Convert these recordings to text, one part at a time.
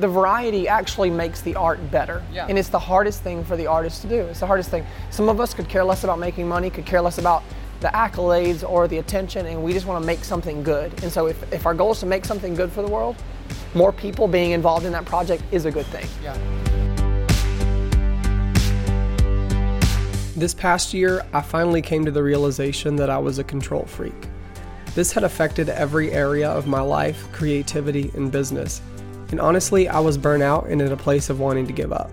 The variety actually makes the art better. Yeah. And it's the hardest thing for the artist to do. It's the hardest thing. Some of us could care less about making money, could care less about the accolades or the attention, and we just want to make something good. And so if, if our goal is to make something good for the world, more people being involved in that project is a good thing. Yeah. This past year, I finally came to the realization that I was a control freak. This had affected every area of my life, creativity, and business. And honestly, I was burnt out and in a place of wanting to give up.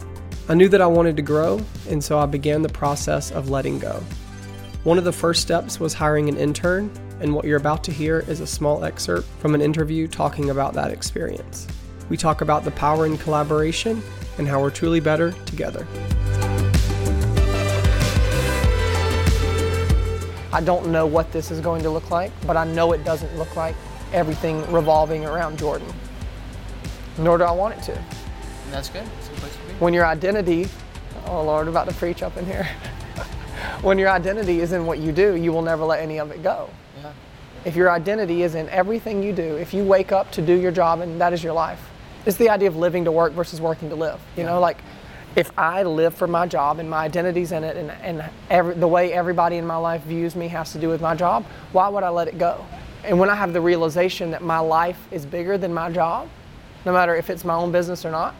I knew that I wanted to grow, and so I began the process of letting go. One of the first steps was hiring an intern, and what you're about to hear is a small excerpt from an interview talking about that experience. We talk about the power in collaboration and how we're truly better together. I don't know what this is going to look like, but I know it doesn't look like everything revolving around Jordan. Nor do I want it to. And that's good. It's a place to be. When your identity, oh Lord, about to preach up in here. when your identity is in what you do, you will never let any of it go. Yeah. If your identity is in everything you do, if you wake up to do your job and that is your life, it's the idea of living to work versus working to live. You know, like if I live for my job and my identity's in it and, and every, the way everybody in my life views me has to do with my job, why would I let it go? And when I have the realization that my life is bigger than my job, no matter if it's my own business or not,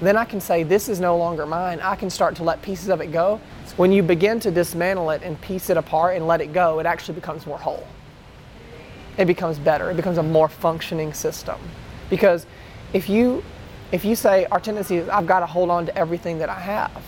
then I can say this is no longer mine. I can start to let pieces of it go. When you begin to dismantle it and piece it apart and let it go, it actually becomes more whole. It becomes better. It becomes a more functioning system. Because if you if you say our tendency is I've got to hold on to everything that I have.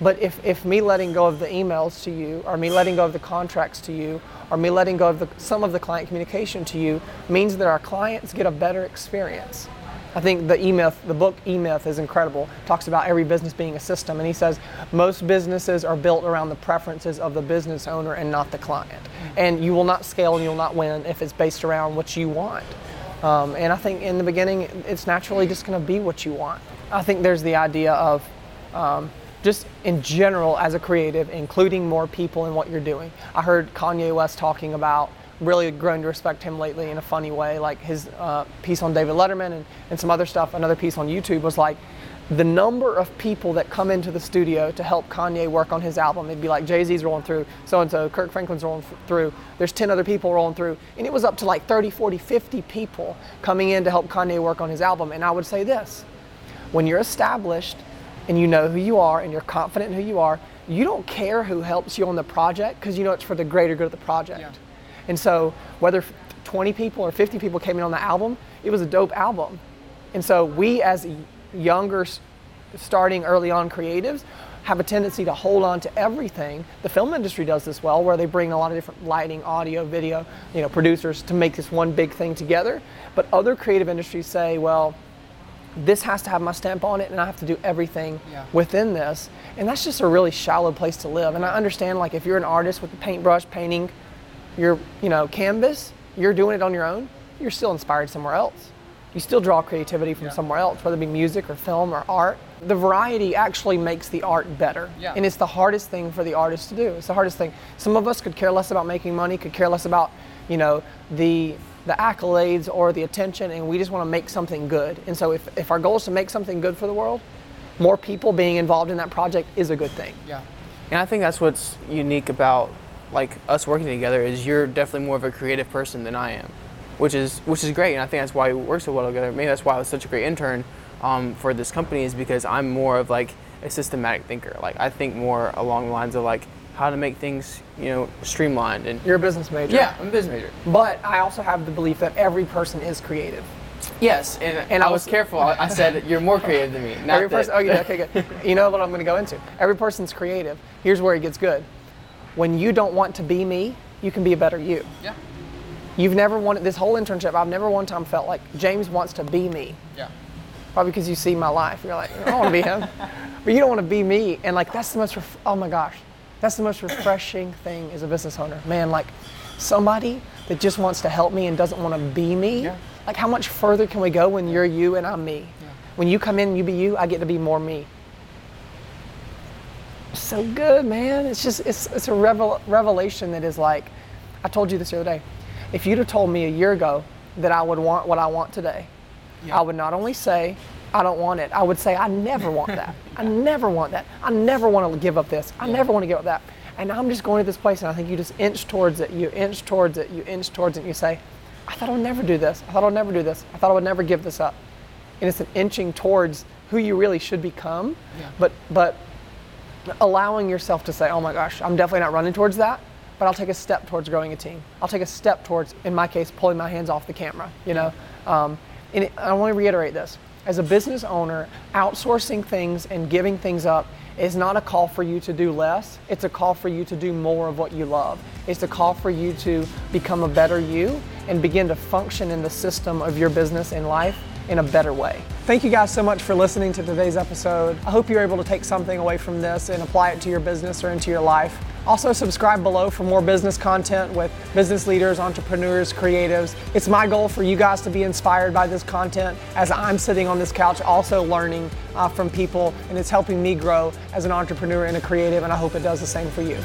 But if, if me letting go of the emails to you, or me letting go of the contracts to you, or me letting go of the, some of the client communication to you, means that our clients get a better experience. I think the E-Myth, the book E-Myth is incredible. Talks about every business being a system, and he says most businesses are built around the preferences of the business owner and not the client. And you will not scale and you'll not win if it's based around what you want. Um, and I think in the beginning, it's naturally just going to be what you want. I think there's the idea of um, just in general as a creative, including more people in what you're doing. I heard Kanye West talking about really grown to respect him lately in a funny way, like his uh, piece on David Letterman and, and some other stuff. Another piece on YouTube was like, the number of people that come into the studio to help Kanye work on his album, it'd be like Jay Z's rolling through, so and so, Kirk Franklin's rolling f- through, there's 10 other people rolling through, and it was up to like 30, 40, 50 people coming in to help Kanye work on his album. And I would say this when you're established and you know who you are and you're confident in who you are, you don't care who helps you on the project because you know it's for the greater good of the project. Yeah. And so, whether 20 people or 50 people came in on the album, it was a dope album. And so, we as younger, starting early on creatives, have a tendency to hold on to everything. The film industry does this well, where they bring a lot of different lighting, audio, video, you know, producers to make this one big thing together. But other creative industries say, well, this has to have my stamp on it and I have to do everything Yeah. within this. And that's just a really shallow place to live. And I understand like if you're an artist with a paintbrush painting your, you know, canvas, you're doing it on your own, you're still inspired somewhere else. You still draw creativity from Yeah. somewhere else, whether it be music or film or art. The variety actually makes the art better. Yeah. And it's the hardest thing for the artist to do. It's the hardest thing. Some of us could care less about making money, could care less about, you know, the the accolades or the attention, and we just want to make something good. And so if, if our goal is to make something good for the world, more people being involved in that project is a good thing. Yeah. And I think that's what's unique about like us working together is you're definitely more of a creative person than I am, which is which is great. And I think that's why we work so well together. Maybe that's why I was such a great intern um, for this company is because I'm more of like a systematic thinker. Like I think more along the lines of like how to make things you know streamlined and You're a business major. yeah, I'm a business major. But I also have the belief that every person is creative. Yes, and, And I I was was- careful. I said you're more creative than me. Not every that- person. Oh yeah. Okay. Good. you know what I'm going to go into. Every person's creative. Here's where it gets good. When you don't want to be me, you can be a better you. Yeah. You've never wanted this whole internship. I've never one time felt like James wants to be me. Yeah. Probably because you see my life. You're like, I don't want to be him. but you don't want to be me. And like that's the most. Ref- oh my gosh, that's the most refreshing thing as a business owner. Man, like somebody that just wants to help me and doesn't want to be me. Yeah. Like how much further can we go when you're you and I'm me? Yeah. When you come in and you be you, I get to be more me. So good, man. It's just it's it's a revel- revelation that is like, I told you this the other day. If you'd have told me a year ago that I would want what I want today, I would not only say I don't want it. I would say, I never want that. I never want that. I never want to give up this. I never want to give up that. And I'm just going to this place, and I think you just inch towards it. You inch towards it. You inch towards it. And you say, I thought I would never do this. I thought I would never do this. I thought I would never give this up. And it's an inching towards who you really should become. Yeah. But but allowing yourself to say, oh my gosh, I'm definitely not running towards that, but I'll take a step towards growing a team. I'll take a step towards, in my case, pulling my hands off the camera. You know, um, and it, I want to reiterate this: as a business owner, outsourcing things and giving things up is not a call for you to do less. It's a call for you to do more of what you love. It's a call for you to become a better you and begin to function in the system of your business and life in a better way. Thank you guys so much for listening to today's episode. I hope you're able to take something away from this and apply it to your business or into your life. Also, subscribe below for more business content with business leaders, entrepreneurs, creatives. It's my goal for you guys to be inspired by this content as I'm sitting on this couch also learning uh, from people, and it's helping me grow as an entrepreneur and a creative, and I hope it does the same for you.